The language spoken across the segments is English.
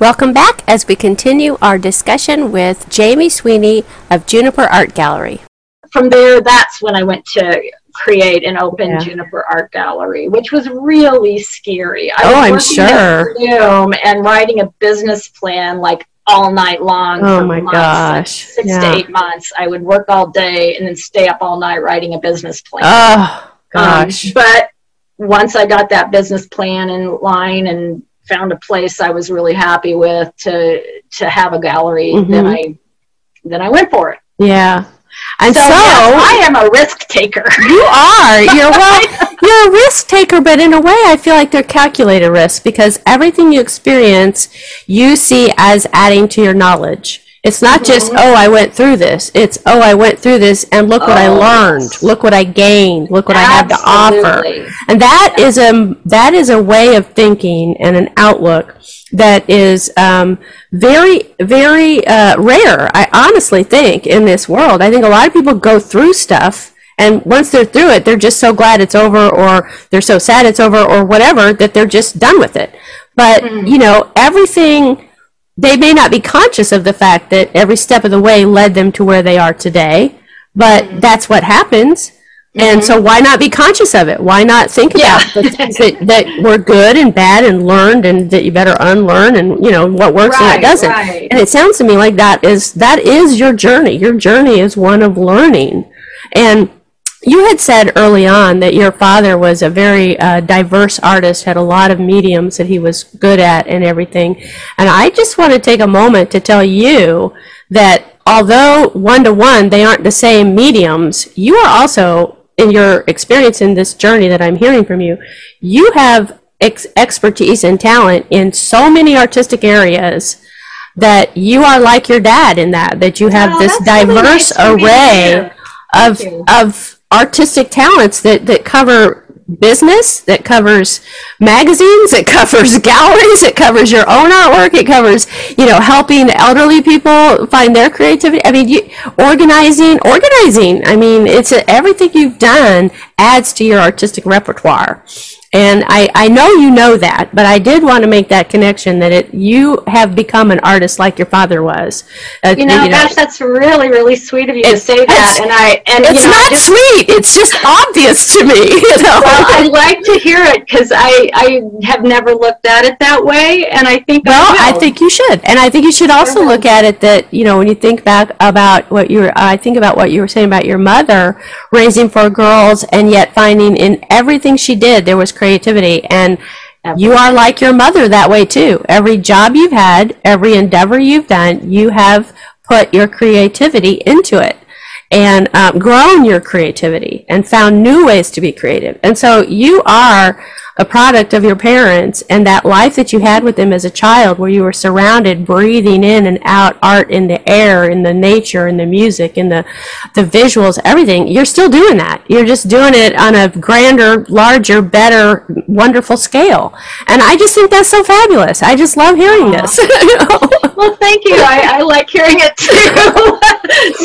Welcome back as we continue our discussion with Jamie Sweeney of Juniper Art Gallery. From there, that's when I went to create an open Yeah. Juniper Art Gallery, which was really scary. I Oh, was I'm sure. Bloom and writing a business plan like all night long. Oh for my months, like gosh. six Yeah. to eight months. I would work all day and then stay up all night writing a business plan. Oh, Um, gosh. but once I got that business plan in line and found a place I was really happy with to to have a gallery, then Mhm. I then I went for it. yeah. And so, So, yes, I am a risk taker. you are. You're well. You're a risk taker, but in a way, I feel like they're calculated risks because everything you experience, you see as adding to your knowledge. It's not just, oh, I went through this. It's, oh, I went through this and look what I Oh, learned. yes. Look what I gained. Look what I have to offer. Absolutely. And that is a that is a way of thinking and an outlook that is um, very very uh, rare. I honestly think in this world. I think a lot of people go through stuff, and once they're through it, they're just so glad it's over, or they're so sad it's over, or whatever that they're just done with it. But you know everything. They may not be conscious of the fact that every step of the way led them to where they are today, but that's what happens. And so why not be conscious of it? Why not think Yeah. about the things that, that were good and bad and learned and that you better unlearn and you know what works and what doesn't. right. And it sounds to me like that is that is your journey. Your journey is one of learning. And you had said early on that your father was a very uh, diverse artist, had a lot of mediums that he was good at and everything. And I just want to take a moment to tell you that although one to one they aren't the same mediums, you are also, in your experience in this journey that I'm hearing from you, you have ex- expertise and talent in so many artistic areas that you are like your dad in that, that you have Oh, this that's really diverse nice for me to array of of artistic talents that that cover business that covers magazines it covers galleries it covers your own artwork it covers you know helping elderly people find their creativity. I mean you organizing organizing i mean it's a, everything you've done adds to your artistic repertoire and I, I know you know that, but I did want to make that connection that it you have become an artist like your father was. Uh, You know, gosh, that's really, really sweet of you to say that. And I, and it's you know, not just- sweet. It's just obvious to me. You know. well, I like to hear it because I, I have never looked at it that way, and I think Well, I, I think you should, and I think you should also look at it that you know when you think back about what you were, I think about what you were saying about your mother raising four girls, and yet finding in everything she did there was creativity, and you are like your mother that way too. Every job you've had, every endeavor you've done, you have put your creativity into it and um, grown your creativity and found new ways to be creative. And so you are a product of your parents and that life that you had with them as a child where you were surrounded breathing in and out art in the air in the nature in the music in the the visuals everything you're still doing that you're just doing it on a grander larger better wonderful scale and i just think that's so fabulous i just love hearing this you know? Well, thank you. I, I like hearing it too.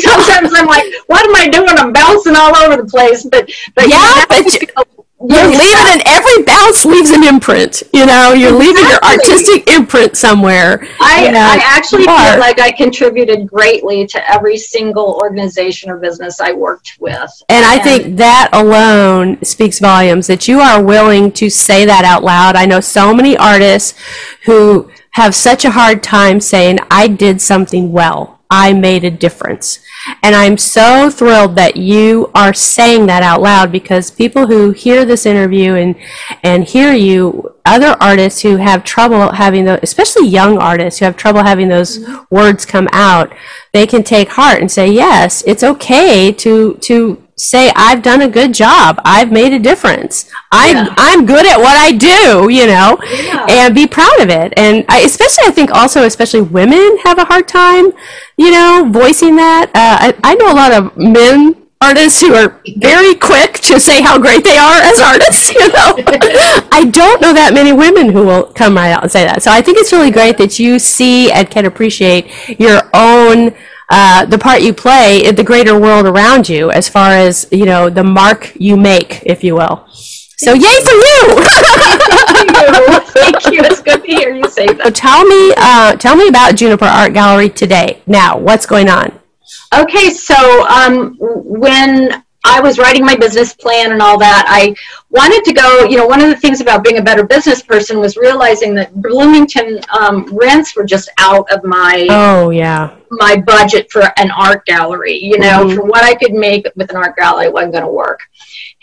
Sometimes I'm like, what am I doing? I'm bouncing all over the place. But, but you Yeah, know, but you- You're leaving and every bounce leaves an imprint. You know, you're leaving your artistic imprint somewhere. I, you know, I actually feel like I contributed greatly to every single organization or business I worked with. And I think that alone speaks volumes that you are willing to say that out loud. I know so many artists who have such a hard time saying, I did something well. I made a difference. And I'm so thrilled that you are saying that out loud because people who hear this interview and, and hear you, other artists who have trouble having those, especially young artists who have trouble having those words come out, they can take heart and say, yes, it's okay to, to say, I've done a good job. I've made a difference. I'm, Yeah. I'm good at what I do, you know, Yeah. and be proud of it. And I, especially, I think also, especially women have a hard time, you know, voicing that. Uh, I, I know a lot of men artists who are very quick to say how great they are as artists, you know. I don't know that many women who will come right out and say that. So I think it's really great that you see and can appreciate your own uh, the part you play in the greater world around you as far as you know the mark you make if you will So yay for you! Thank you. It's good to hear you say that. so tell me, uh, tell me about Juniper Art Gallery today. Now, what's going on? Okay, so um, when I was writing my business plan and all that, I wanted to go. You know, one of the things about being a better business person was realizing that Bloomington um, rents were just out of my Oh yeah. my budget for an art gallery. You know, Mhm. for what I could make with an art gallery, it wasn't going to work.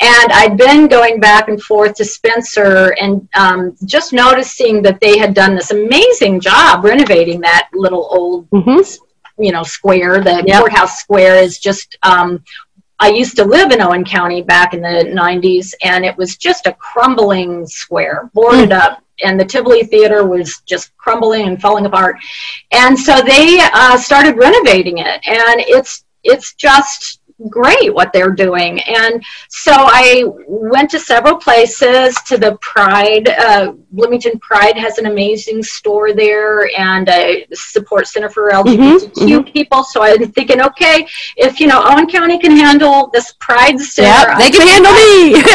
And I'd been going back and forth to Spencer and um, just noticing that they had done this amazing job renovating that little old, hmm you know, square. The Yep. courthouse square is just. Um, I used to live in Owen County back in the 90s, and it was just a crumbling square, boarded up. And the Tivoli Theater was just crumbling and falling apart. And so they uh, started renovating it, and it's it's just great what they're doing. And so I went to several places. To the Pride, uh, Bloomington Pride has an amazing store there, and a support center for LGBTQ people. So I'm thinking, okay, if you know Owen County can handle this Pride center, Yep, they can handle I think me.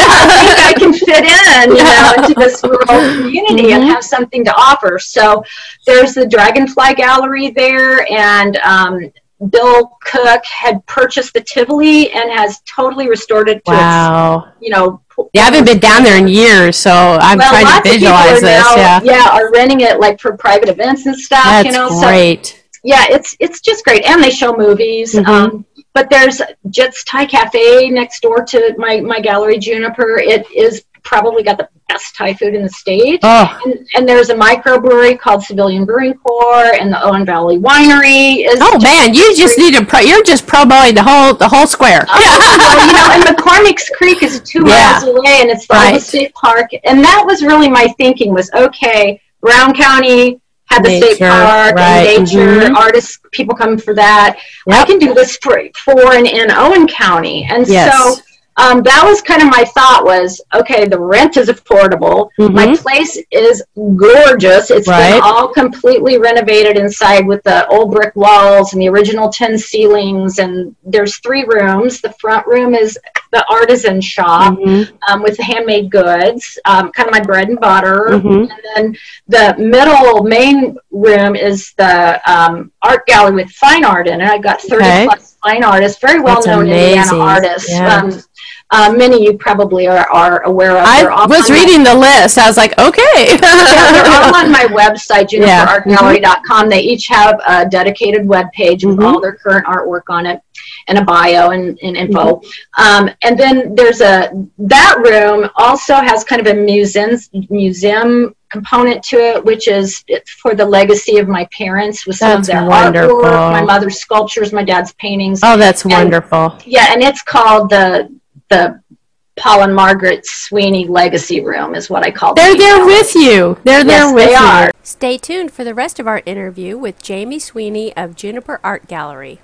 I can fit in, you know, into this rural community and Mhm. have something to offer. So there's the Dragonfly Gallery there, and um, Bill Cook had purchased the Tivoli and has totally restored it to wow. its, you know. Yeah, I haven't been down there in years, so I'm well, trying to visualize this. now, yeah. are renting it like for private events and stuff. That's you know, so great. yeah, it's it's just great, and they show movies. Mhm. Um, but there's Jits Thai Cafe next door to my my gallery, Juniper. It is probably got the best Thai food in the state. oh, And, and there's a microbrewery called Civilian Brewing Corps, and the Owen Valley Winery is. oh man, you just need to. Pro- you're just promoting the whole the whole square. Oh, well, you know, and McCormick's Creek is two Yeah. miles away, and it's the Right. state park. And that was really my thinking was okay. Brown County had the state park right, and nature mhm. artists, people come for that. I can do this for for and in Owen County, and Yes. so. Um, that was kind of my thought was okay the rent is affordable my Mhm. place is gorgeous It's Right. been all completely renovated inside with the old brick walls and the original tin ceilings and there's three rooms the front room is the artisan shop Mhm. um, with the handmade goods um, kind of my bread and butter Mhm. and then the middle main room is the um, art gallery with fine art in it. I've got 30 Okay. plus fine artists, very well That's known amazing. Indiana artists. Yeah. Um, uh, many you probably are, are aware of. I They're was on my- reading the list. I was like, okay. yeah, they're all on my website, juniperartgallery.com. They each have a dedicated web page with Mhm. all their current artwork on it and a bio and, and info. Mm-hmm. Um, and then there's a, that room also has kind of a museum, museum component to it, which is for the legacy of my parents with some That's of their wonderful. artwork, my mother's sculptures, my dad's paintings. oh, that's wonderful. Yeah, and it's called the, the Paul and Margaret Sweeney Legacy Room is what I call it. They're the there with you. They're there with they you. are. Stay tuned for the rest of our interview with Jamie Sweeney of Juniper Art Gallery.